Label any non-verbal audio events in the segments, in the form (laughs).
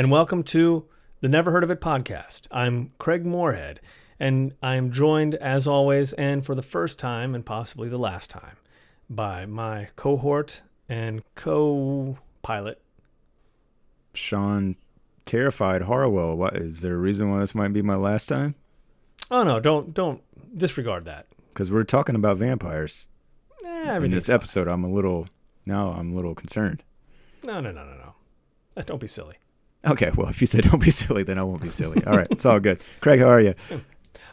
and welcome to the Never Heard of It podcast. I'm Craig Moorhead, and I'm joined, as always, and for the first time, and possibly the last time, by my cohort and co pilot, Sean Terrified Harwell. What is there a reason why this might be my last time? Oh no, don't don't disregard that. Because we're talking about vampires Eh, in this episode. I'm a little now. I'm a little concerned. No, no, no, no, no. Uh, Don't be silly. Okay, well, if you say (laughs) don't be silly, then I won't be silly. All right, it's all good. Craig, how are you?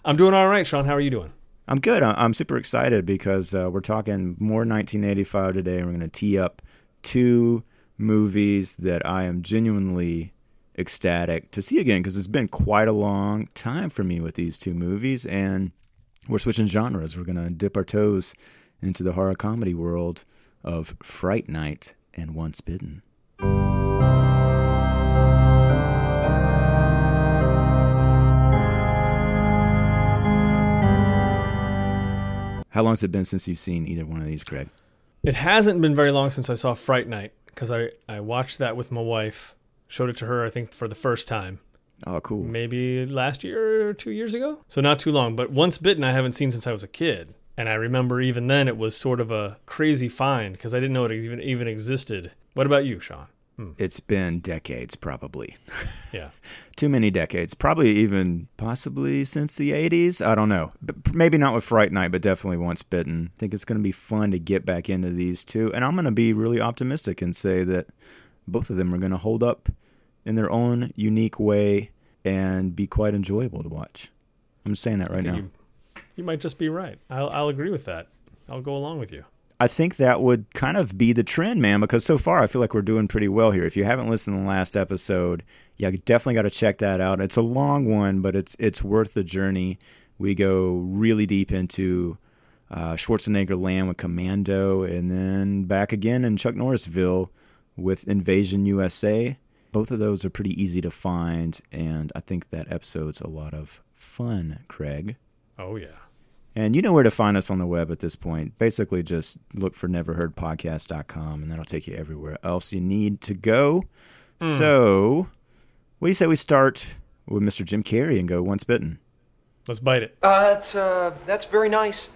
I'm doing all right, Sean. How are you doing? I'm good. I'm super excited because uh, we're talking more 1985 today, and we're going to tee up two movies that I am genuinely ecstatic to see again because it's been quite a long time for me with these two movies, and we're switching genres. We're going to dip our toes into the horror comedy world of Fright Night and Once Bitten. How long has it been since you've seen either one of these, Greg? It hasn't been very long since I saw Fright Night because I, I watched that with my wife, showed it to her, I think, for the first time, Oh, cool. maybe last year or two years ago. So not too long. But Once Bitten, I haven't seen since I was a kid. And I remember even then it was sort of a crazy find because I didn't know it even, even existed. What about you, Sean? Hmm. It's been decades, probably. (laughs) Yeah. Too many decades. Probably even possibly since the 80s. I don't know. But maybe not with Fright Night, but definitely Once Bitten. I think it's going to be fun to get back into these two. And I'm going to be really optimistic and say that both of them are going to hold up in their own unique way and be quite enjoyable to watch. I'm saying that right now. You, you might just be right. I'll, I'll agree with that. I'll go along with you. I think that would kind of be the trend, man, because so far I feel like we're doing pretty well here. If you haven't listened to the last episode, yeah, definitely got to check that out. It's a long one, but it's it's worth the journey. We go really deep into uh, Schwarzenegger Land with Commando, and then back again in Chuck Norrisville with Invasion USA. Both of those are pretty easy to find, and I think that episode's a lot of fun, Craig. Oh, yeah. And you know where to find us on the web at this point. Basically, just look for neverheardpodcast.com, and that'll take you everywhere else you need to go. So, what do you say we start with Mr. Jim Carrey and go once bitten? Let's bite it. Uh, that's, uh, that's very nice.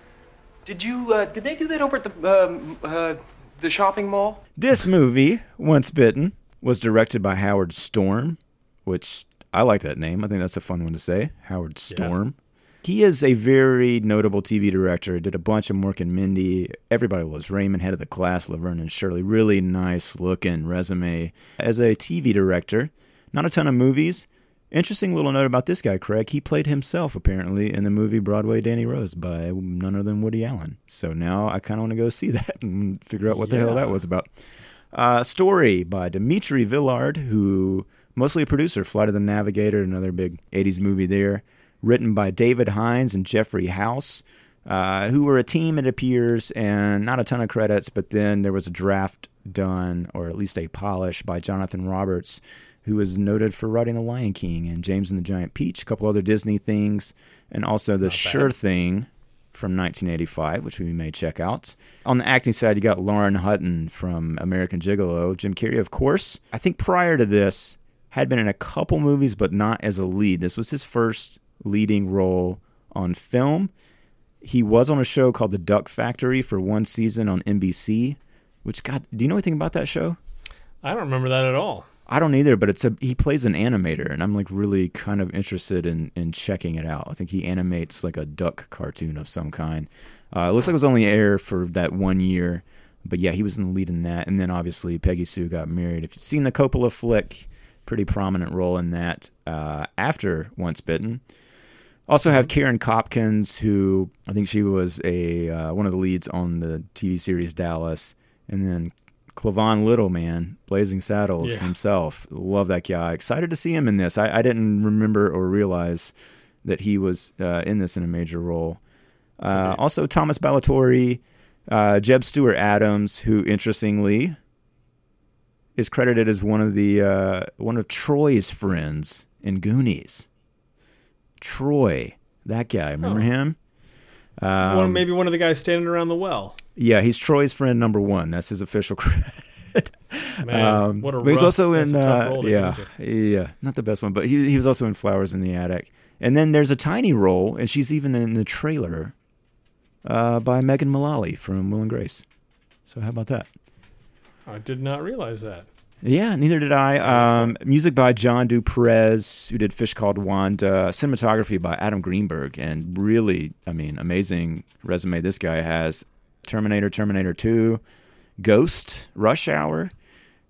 Did you, uh, did they do that over at the, um, uh, the shopping mall? This movie, Once Bitten, was directed by Howard Storm, which I like that name. I think that's a fun one to say. Howard Storm. He is a very notable TV director. Did a bunch of Mork and Mindy. Everybody loves Raymond, Head of the Class, Laverne and Shirley. Really nice looking resume as a TV director. Not a ton of movies. Interesting little note about this guy, Craig. He played himself apparently in the movie Broadway Danny Rose by none other than Woody Allen. So now I kind of want to go see (laughs) that and figure out what the hell that was about. Uh, story by Dimitri Villard, who mostly a producer, Flight of the Navigator, another big 80s movie there. Written by David Hines and Jeffrey Hause, uh, who were a team, it appears, and not a ton of credits, but then there was a draft done, or at least a polish, by Jonathan Roberts, who was noted for writing The Lion King and James and the Giant Peach, a couple other Disney things, and also The Sure Thing from 1985, which we may check out. On the acting side, you got Lauren Hutton from American Gigolo, Jim Carrey, of course. I think prior to this, had been in a couple movies, but not as a lead. This was his first leading role on film. He was on a show called The Duck Factory for one season on NBC. Which God, do you know anything about that show? I don't remember that at all. I don't either, but it's a he plays an animator, and I'm like really kind of interested in in checking it out. I think he animates like a duck cartoon of some kind. Uh, it looks like it was only air for that one year, but yeah, he was in the lead in that. And then obviously Peggy Sue got married. If you've seen the Coppola flick, pretty prominent role in that. Uh, after Once Bitten, also have Karen Kopins, who I think she was a uh, one of the leads on the TV series Dallas, and then Cleavon Little, man, Blazing Saddles Yeah. himself. Love that guy. Excited to see him in this. I, I didn't remember or realize that he was uh, in this in a major role. Uh, also, Thomas Ballatore, uh, Jeb Stuart Adams, who interestingly is credited as one of the uh, one of Troy's friends in Goonies. Troy, that guy, remember Oh. him? one, Um, maybe one of the guys standing around the well. yeah, he's Troy's friend number one. That's his official (laughs) credit. Man, Um, what a but he's rough- also in uh, role to get yeah, yeah, not the best one, but he he was also in Flowers in the Attic. And then there's a tiny role, and she's even in the trailer uh, by Megan Mullally from Will and Grace. So how about that? I did not realize that. Yeah, neither did I. Um, music by John Du Prez, who did Fish Called Wanda. Cinematography by Adam Greenberg, and really, I mean, amazing resume this guy has. Terminator, Terminator Two, Ghost, Rush Hour,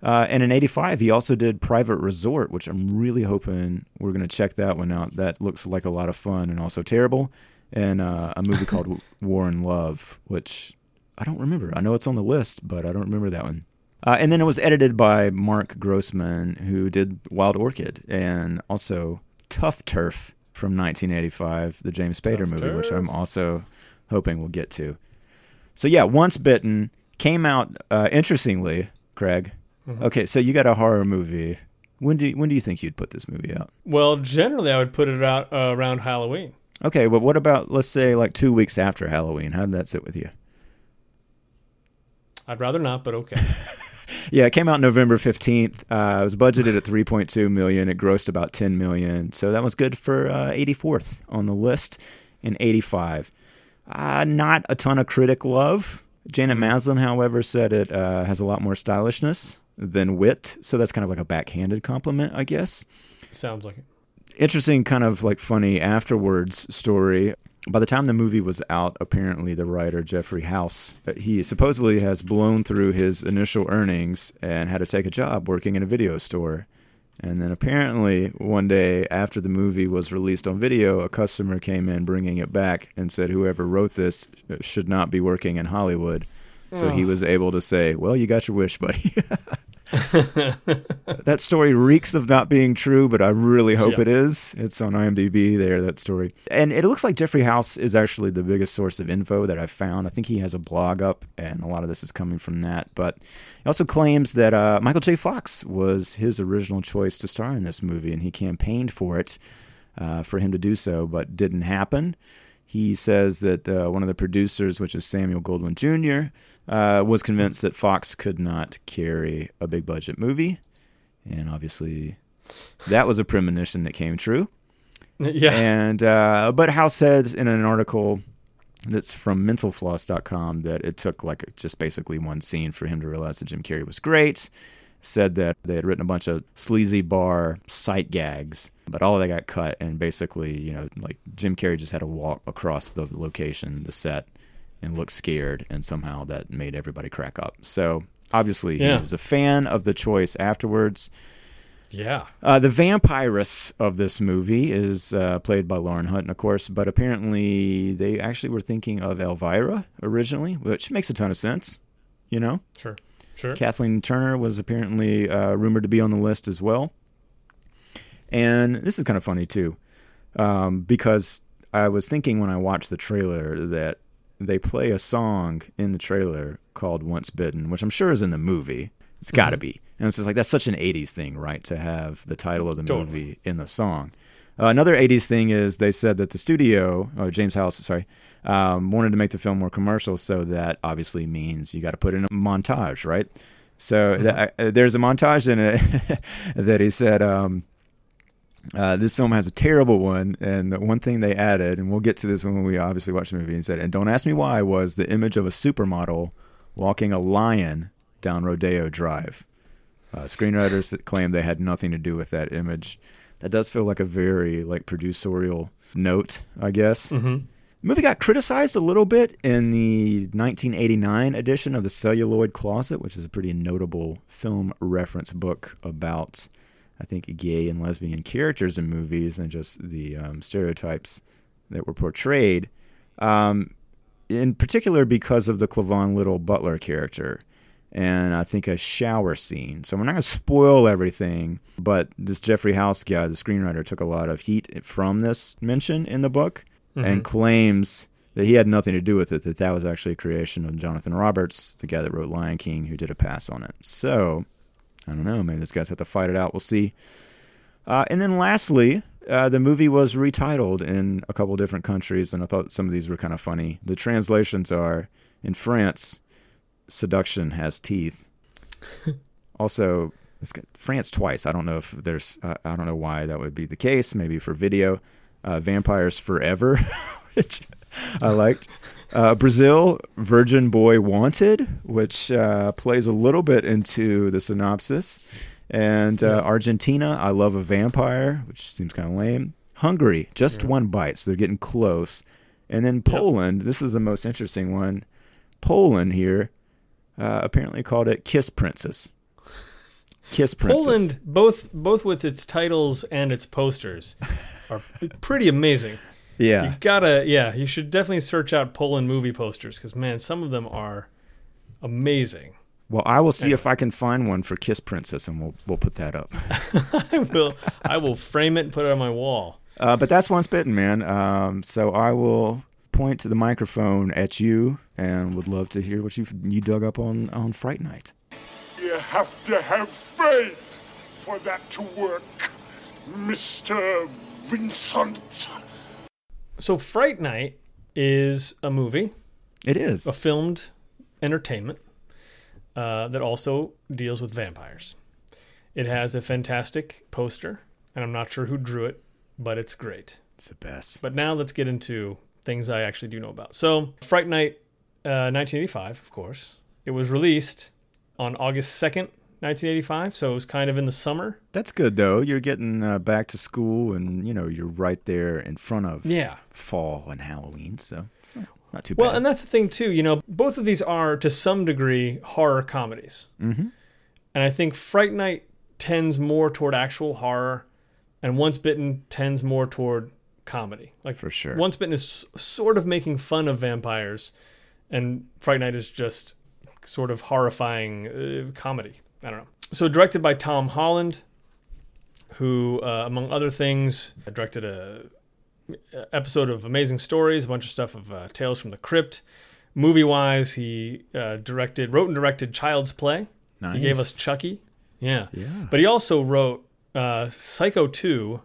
uh, and in '85 he also did Private Resort, which I'm really hoping we're going to check that one out. That looks like a lot of fun and also terrible. And uh, a movie called (laughs) War and Love, which I don't remember. I know it's on the list, but I don't remember that one. Uh, and then it was edited by Mark Grossman, who did Wild Orchid and also Tuff Turf from 1985, the James Spader Tough movie, which I'm also hoping we'll get to. So yeah, Once Bitten came out. Uh, interestingly, Craig. Mhm. Okay, so you got a horror movie. When do you, when do you think you'd put this movie out? Well, generally, I would put it out uh, around Halloween. Okay, but what about let's say like two weeks after Halloween? How did that sit with you? I'd rather not, but okay. (laughs) (laughs) Yeah, it came out November 15th. Uh, it was budgeted at 3.2 million. It grossed about 10 million. So that was good for uh, 84th on the list in 85. Uh, not a ton of critic love. Janet Maslin, however, said it uh, has a lot more stylishness than wit. So that's kind of like a backhanded compliment, I guess Sounds like it. interesting kind of like funny afterwards story by the time the movie was out apparently the writer jeffrey hause uh, he supposedly has blown through his initial earnings and had to take a job working in a video store. And then apparently one day after the movie was released on video a customer came in bringing it back and said whoever wrote this uh, should not be working in hollywood. So he Oh. was able to say well you got your wish buddy (laughs) (laughs) that story reeks of not being true, but I really hope Yeah. it is. It's on IMDb there, that story. And it looks like Jeffrey Hause is actually the biggest source of info that I've found. I think he has a blog up, and a lot of this is coming from that. But he also claims that uh, Michael J. Fox was his original choice to star in this movie, and he campaigned for it, uh, for him to do so, but didn't happen. He says that uh, one of the producers, which is Samuel Goldwyn Jr., uh, was convinced that Fox could not carry a big budget movie. And obviously, that was a premonition that came true. (laughs) yeah. And uh, but Hause said in an article that's from mentalfloss.com that it took like just basically one scene for him to realize that Jim Carrey was great. Said that they had written a bunch of sleazy bar sight gags, but all of that got cut, and basically, you know, like Jim Carrey just had to walk across the location, the set, and look scared, and somehow that made everybody crack up. So obviously, Yeah. he was a fan of the choice afterwards. yeah. Uh, the vampiress of this movie is uh, played by Lauren Hutton, of course, but apparently they actually were thinking of Elvira originally, which makes a ton of sense. You know, Sure. Sure. Kathleen Turner was apparently uh, rumored to be on the list as well. And this is kind of funny too, um, because I was thinking when I watched the trailer that they play a song in the trailer called "Once Bitten," which I'm sure is in the movie. It's got to Mhm. be, and it's just like that's such an '80s thing, right? To have the title of the Totally. movie in the song. Uh, another '80s thing is they said that the studio, or James House, sorry, um, wanted to make the film more commercial, so that obviously means you got to put in a montage, right? So Mhm. th- uh, there's a montage in it (laughs) that he said um, uh, this film has a terrible one, and the one thing they added, and we'll get to this when we obviously watch the movie, and said, and don't ask me why, was the image of a supermodel walking a lion down Rodeo Drive. Uh, screenwriters that (laughs) claim they had nothing to do with that image. That does feel like a very like producerial note, I guess. Mm-hmm. The movie got criticized a little bit in the 1989 edition of The Celluloid Closet, which is a pretty notable film reference book about, I think, gay and lesbian characters in movies and just the um, stereotypes that were portrayed. Um, in particular, because of the Cleavon Little Butler character. And I think a shower scene. So we're not going to spoil everything, but this Jeffrey Hause guy, the screenwriter, took a lot of heat from this mention in the book Mm-hmm. and claims that he had nothing to do with it, that that was actually a creation of Jonathan Roberts, the guy that wrote Lion King, who did a pass on it. So, I don't know. Maybe these guys have to fight it out. We'll see. Uh, and then lastly, uh, the movie was retitled in a couple different countries, and I thought some of these were kind of funny. The translations are in France, seduction has teeth. (laughs) Also, it's got France twice. I don't know if there's. Uh, I don't know why that would be the case. Maybe for video. Uh, Vampires Forever, (laughs) which I liked. Uh, Brazil, Virgin Boy Wanted, which uh, plays a little bit into the synopsis. And uh, Yeah. Argentina, I Love a Vampire, which seems kind of lame. Hungary, just one bite, so they're getting close. And then Poland, this is the most interesting one. Poland here uh, apparently called it Kiss Princess. Kiss Princess. Poland, both both with its titles and its posters, are (laughs) pretty amazing. Yeah. You gotta, yeah, you should definitely search out Poland movie posters because man, some of them are amazing. Well, I will see if I can find one for Kiss Princess, and we'll we'll put that up. (laughs) I will, I will frame it and put it on my wall. Uh, but that's one spitting, man. Um, so I will point to the microphone at you, and would love to hear what you you dug up on on Fright Night. You have to have faith for that to work, Mr. Vincent. So, Fright Night is a movie, It is. a filmed entertainment uh, that also deals with vampires. It has a fantastic poster, and I'm not sure who drew it, but it's great. It's the best. But now let's get into things I actually do know about. So, Fright Night, uh, 1985, of course. It was released on August 2nd, 1985, so it was kind of in the summer. That's good though. You're getting uh, back to school, and you know you're right there in front of Yeah. fall and Halloween, so it's not, not too Well, bad. Well, and that's the thing too. You know, both of these are to some degree horror comedies, mm-hmm. and I think Fright Night tends more toward actual horror, and Once Bitten tends more toward comedy. Like For sure. Once Bitten is sort of making fun of vampires, and Fright Night is just sort of horrifying uh, comedy. I don't know. So directed by Tom Holland, who, uh, among other things, directed a episode of Amazing Stories, a bunch of stuff of uh, Tales from the Crypt. Movie wise, he uh, directed, wrote and directed Child's Play. nice. He gave us Chucky. Yeah. Yeah. But he also wrote uh, Psycho 2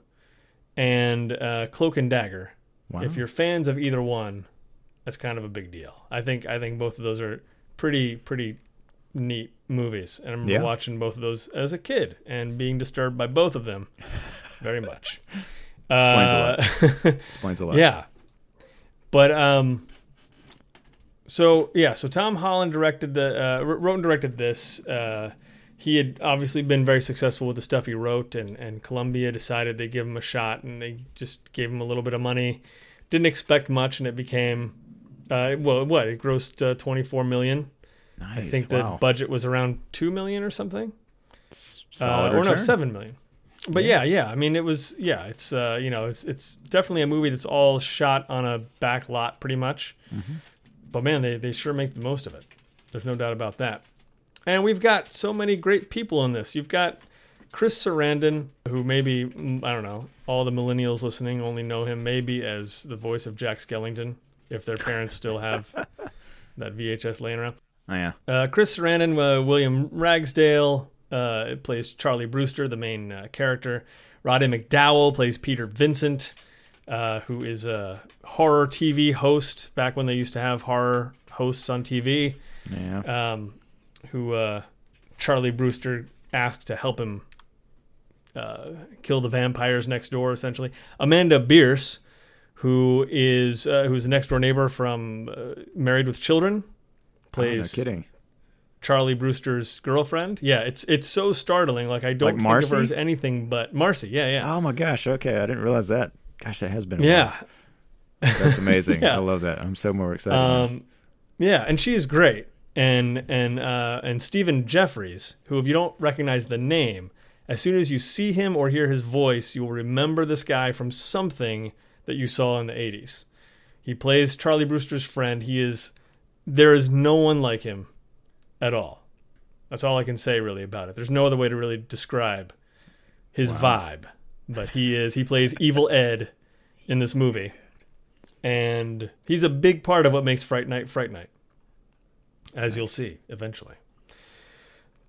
and uh, Cloak and Dagger. Wow. If you're fans of either one, that's kind of a big deal. I think I think both of those are pretty pretty neat movies, and I remember Yeah. watching both of those as a kid and being disturbed by both of them (laughs) very much. Uh, Explains a (laughs) Explains a lot. yeah. But um so yeah, so Tom Holland directed the uh, wrote and directed this. Uh he had obviously been very successful with the stuff he wrote and and Columbia decided they give him a shot and they just gave him a little bit of money. Didn't expect much and it became uh well what, it grossed uh, 24 million. Nice. I think wow. the budget was around 2 million or something Solid uh, or no, seven million. But yeah. yeah, I mean, it was yeah, it's uh, you know, it's it's definitely a movie that's all shot on a back lot, pretty much. Mm-hmm. But man, they they sure make the most of it. There's no doubt about that. And we've got so many great people in this. You've got Chris Sarandon, who maybe mm, I don't know, all the millennials listening only know him maybe as the voice of Jack Skellington, if their parents still have (laughs) that VHS laying around. Oh, yeah. Uh, Chris Sarandon, uh, William Ragsdale uh, plays Charlie Brewster, the main uh, character. Roddy McDowall plays Peter Vincent, uh, who is a horror TV host back when they used to have horror hosts on TV. Yeah. Um, who uh, Charlie Brewster asked to help him uh, kill the vampires next door, essentially. Amanda Bearse, who is uh, who's the next door neighbor from uh, Married with Children, Oh, plays no kidding. Charlie Brewster's girlfriend. Yeah, it's it's so startling. Like I don't Like think of her Marcy? as anything but Marcy. Yeah, yeah, Oh my gosh. Okay, I didn't realize that. Gosh, that has been. A yeah. That's amazing. (laughs) Yeah. I love that. I'm so more excited. Um, yeah, and she is great. And and uh, and Stephen Geoffreys, who if you don't recognize the name, as soon as you see him or hear his voice, you'll remember this guy from something that you saw in the '80s. He plays Charlie Brewster's friend. He is there is no one like him at all. That's all I can say really about it. There's no other way to really describe his vibe. But he is he plays Evil Ed in this movie. And he's a big part of what makes Fright Night Fright Night. As you'll see eventually.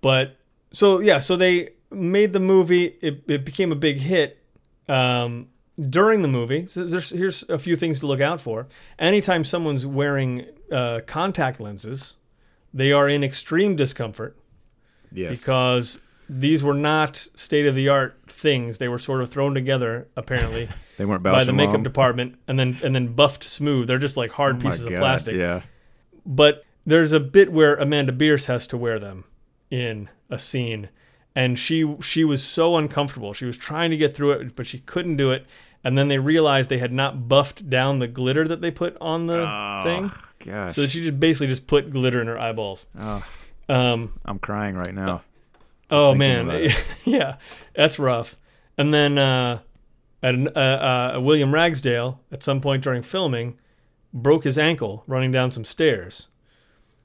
But so yeah, so they made the movie. It, it became a big hit. Um, during the movie, so there's, here's a few things to look out for. Anytime someone's wearing uh, contact lenses, they are in extreme discomfort. Yes. because these were not state of the art things. They were sort of thrown together apparently (laughs) They weren't by the makeup department and then and then buffed smooth. They're just like hard Oh pieces of plastic. Yeah. But there's a bit where Amanda Bearse has to wear them in a scene, and she she was so uncomfortable. She was trying to get through it, but she couldn't do it. And then they realized they had not buffed down the glitter that they put on the thing, Gosh. so she just basically just put glitter in her eyeballs. Oh, Um, I'm crying right now. oh man, (laughs) yeah, that's rough. And then uh, at uh, uh, William Ragsdale at some point during filming broke his ankle running down some stairs.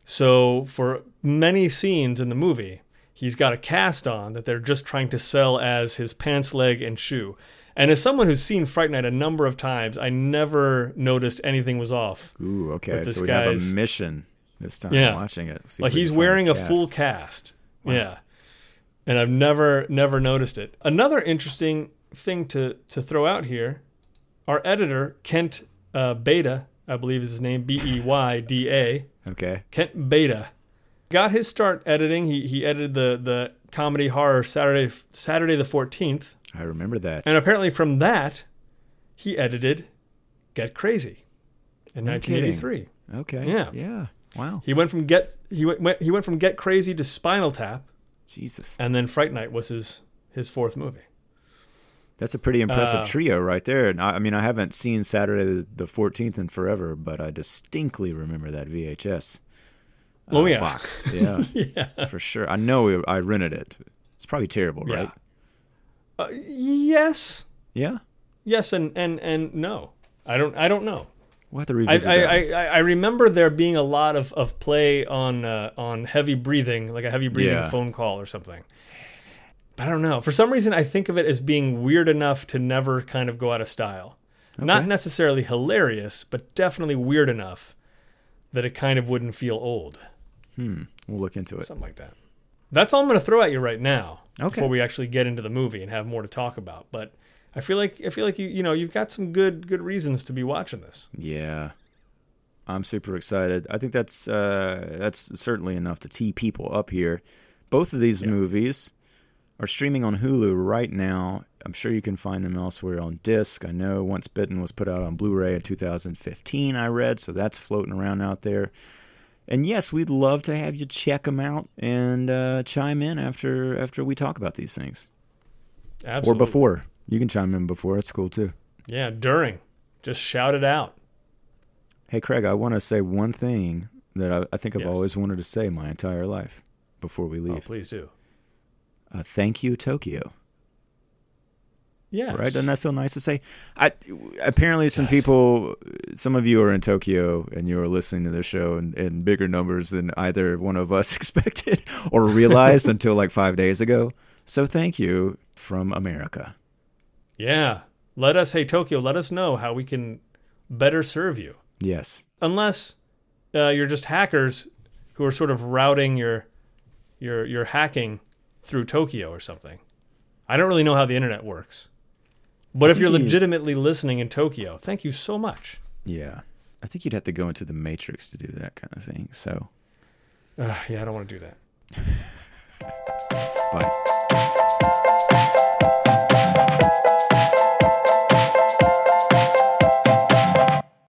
So for many scenes in the movie, he's got a cast on that they're just trying to sell as his pants leg and shoe. And as someone who's seen Fright Night a number of times, I never noticed anything was off. Ooh, okay. So we have a mission this time Yeah. watching it. See like he's wearing a full cast. cast. Yeah. And I've never never noticed it. Another interesting thing to to throw out here, our editor Kent uh, Beyda, I believe is his name, B E Y D A, (laughs) Okay. Kent Beyda, got his start editing. He he edited the the comedy horror Saturday Saturday the Fourteenth, I remember that. and apparently from that, he edited Get Crazy in No kidding. 1983. okay. Yeah. Yeah. Wow. He went from Get he went, he went from Get Crazy to Spinal Tap. Jesus. and then Fright Night was his his fourth movie. That's a pretty impressive Uh, trio right there. And I, I mean, I haven't seen Saturday the- the 14th in forever, but I distinctly remember that VHS uh, Oh, yeah. box. (laughs) Yeah, Yeah. for sure. I know I rented it. It's probably terrible, right? Uh, yes, Yeah. yes, and and and no. I don't. I don't know. We'll have to I revisit I. I, I remember there being a lot of, of play on uh, on heavy breathing, like a heavy breathing Yeah. phone call or something. But I don't know. For some reason, I think of it as being weird enough to never kind of go out of style. Not necessarily hilarious, but definitely weird enough that it kind of wouldn't feel old. Hmm. We'll look into it. something like that. That's all I'm going to throw at you right now Okay. before we actually get into the movie and have more to talk about. But I feel like I feel like you you know you've got some good good reasons to be watching this. Yeah. I'm super excited. I think that's uh, that's certainly enough to tee people up here. Both of these Yeah. movies are streaming on Hulu right now. I'm sure you can find them elsewhere on disc. I know Once Bitten was put out on Blu-ray in 2015. I read, so that's floating around out there. And yes, we'd love to have you check them out and uh, chime in after after we talk about these things, Absolutely. or before. You can chime in before. It's cool too. Yeah, during. Just shout it out. Hey, Craig, I want to say one thing that I, I think I've Yes. always wanted to say my entire life before we leave. Oh, leave. please do. uh, thank you, Tokyo. Yeah. Right? Doesn't that feel nice to say? I, apparently, some people, some of you are in Tokyo and you are listening to this show in, in bigger numbers than either one of us (laughs) expected or realized (laughs) until like five days ago. So thank you from America. Yeah. Let us, hey Tokyo, let us know how we can better serve you. Yes. Unless uh, you're just hackers who are sort of routing your your your hacking through Tokyo or something. I don't really know how the internet works. But if you're legitimately listening in Tokyo, thank you so much. Yeah. I think you'd have to go into the Matrix to do that kind of thing. So, Uh, yeah, I don't want to do that. (laughs) bye.